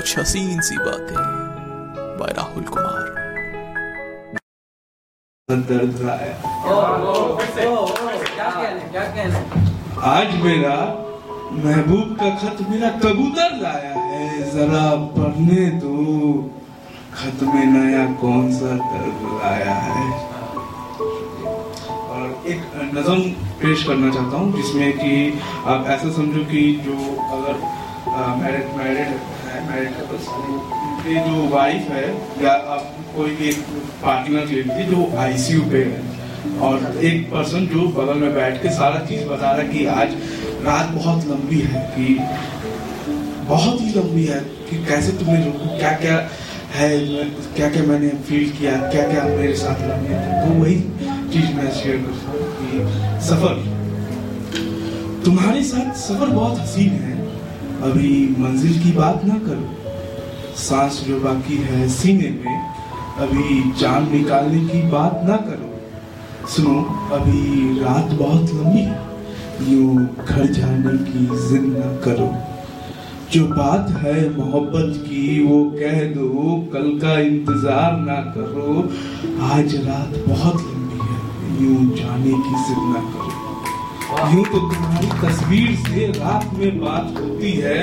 कुछ हसीन सी बातें बाय राहुल कुमार। दर्द कहने आज मेरा महबूब का खत मेरा कबूतर लाया है। जरा पढ़ने दो। खत में नया कौन सा दर्द लाया है? और एक नज़म पेश करना चाहता हूँ, जिसमें कि आप ऐसा समझो कि जो अगर मैरिड मैरिड है मैरिड कपल्स उनकी जो वाइफ है, या आप कोई भी पार्टनर ले लीजिए जो आईसीयू पे है, और एक पर्सन जो बगल में बैठ के सारा चीज़ बता रहा है कि आज रात बहुत लंबी है, कि बहुत ही लंबी है, कि कैसे तुमने रोको क्या क्या है क्या क्या मैंने फील किया क्या क्या मेरे साथ लगे तो वही चीज़ मैं शेयर कर सकता हूँ सफ़र। तुम्हारे साथ सफ़र बहुत हसीन है। अभी मंजिल की बात ना करो। सांस जो बाकी है सीने में, अभी जान निकालने की बात ना करो। सुनो, अभी रात बहुत लंबी है। यूँ घर जाने की जिद न करो। जो बात है मोहब्बत की, वो कह दो। कल का इंतज़ार ना करो। आज रात बहुत लंबी है। यूँ जाने की जिद ना करो। यूँ तो तुम्हारी तस्वीर से रात में बात होती है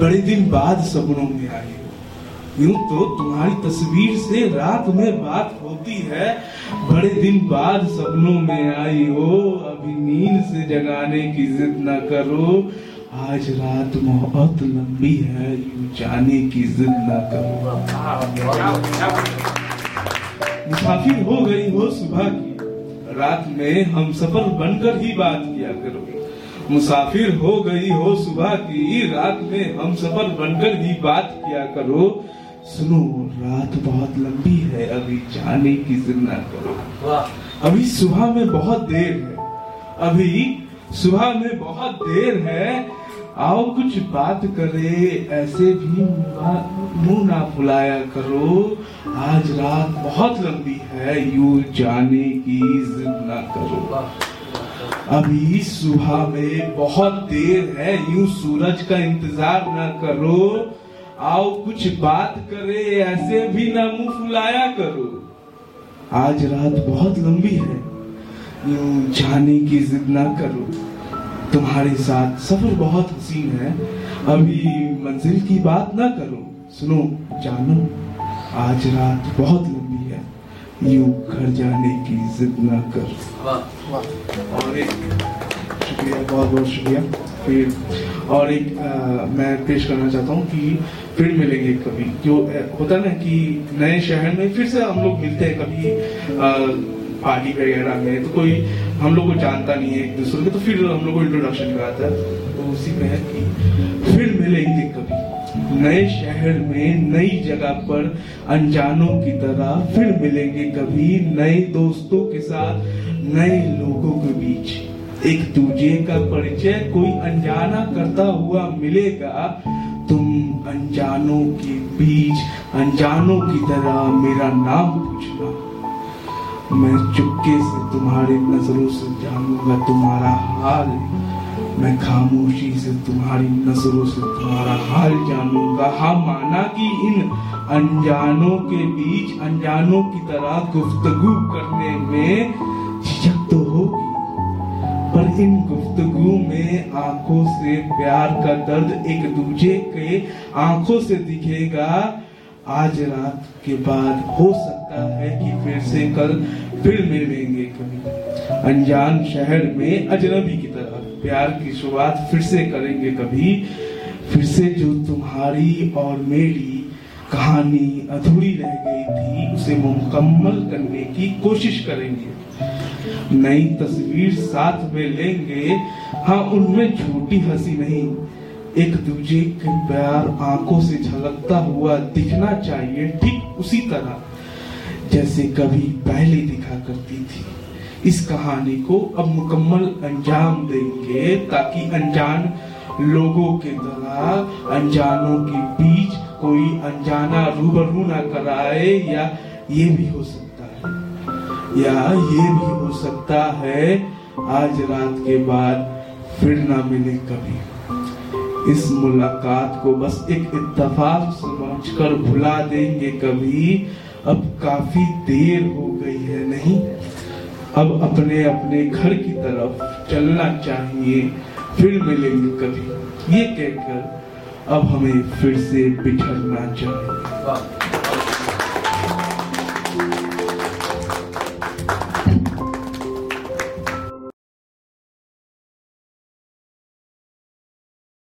बड़े दिन बाद सपनों में आई। हो यूँ तो तुम्हारी तस्वीर से रात में बात होती है बड़े दिन बाद सपनों में आई हो। अभी नींद से जगाने की जिद न करो। आज रात बहुत लंबी है यूँ जाने की जिद न करो। मुसाफिर हो गई हो सुबह की। रात में हम सफ़र बनकर ही बात किया करो। मुसाफिर हो गई हो सुबह की रात में हम सफ़र बनकर ही बात किया करो। सुनो रात बहुत लंबी है अभी जाने की जिद ना करो अभी सुबह में बहुत देर है। अभी सुबह में बहुत देर है आओ कुछ बात करे, ऐसे भी मुँह ना फुलाया करो। आज रात बहुत लंबी है, यू जाने की जिद ना करो। अभी सुबह में बहुत देर है, यूँ सूरज का इंतज़ार ना करो। आओ कुछ बात करे, ऐसे भी ना मुँह फुलाया करो। आज रात बहुत लंबी है, यूँ जाने की जिद ना करो। तुम्हारे साथ सफ़र बहुत हसीन है। अभी मंजिल की बात ना करो। सुनो जानो। आज रात बहुत लंबी है। यूँ घर जाने की जिद ना करो। और एक शुक्रिया बहुत बहुत शुक्रिया। फिर और एक आ, मैं पेश करना चाहता हूँ कि फिर मिलेंगे कभी। जो होता ना कि नए शहर में फिर से हम लोग मिलते हैं कभी आ, पार्टी वगैरह में। तो कोई हम लोग को जानता नहीं है एक दूसरे को तो फिर हम लोग को इंट्रोडक्शन कराता है। तो उसी में है कि फिर मिलेंगे कभी। नए शहर में नई जगह पर अनजानों की तरह फिर मिलेंगे कभी नए दोस्तों के साथ, नए लोगों के बीच। एक दूजे का परिचय कोई अनजाना करता हुआ मिलेगा, तुम अनजानों के बीच, अनजानों की तरह मेरा नाम पूछना। मैं चुपके से तुम्हारे नज़रों से जानूँगा तुम्हारा हाल। मैं खामोशी से तुम्हारी नज़रों से तुम्हारा हाल जानूँगा। हाँ माना कि इन अनजानों के बीच, अनजानों की तरह गुफ्तगू करने में झिझक तो होगी। पर इन गुफ्तगु में आँखों से प्यार का दर्द एक दूजे के आँखों से दिखेगा। आज रात के बाद हो सकता है कि फिर से कल फिर मिलेंगे कभी अनजान शहर में अजनबी की तरह प्यार की शुरुआत फिर से करेंगे कभी। फिर से जो तुम्हारी और मेरी कहानी अधूरी रह गई थी, उसे मुकम्मल करने की कोशिश करेंगे। नई तस्वीर साथ में लेंगे। हाँ उनमें छोटी हँसी नहीं। एक दूजे के प्यार आँखों से झलकता हुआ दिखना चाहिए, ठीक उसी तरह, जैसे कभी पहले दिखा करती थी। इस कहानी को अब मुकम्मल अंजाम देंगे, ताकि अनजान लोगों के तरह, अनजानों के बीच कोई अनजाना रूबरू ना कराए, या ये भी हो सकता है, या ये भी हो सकता है, आज रात के बाद फिर ना मिले कभी। इस मुलाकात को बस एक इत्तेफाक समझकर भुला देंगे कभी। अब काफ़ी देर हो गई है, नहीं? अब अपने अपने घर की तरफ़ चलना चाहिए, फिर मिलेंगे कभी। ये कहकर अब हमें फिर से बिछड़ना चाहिए।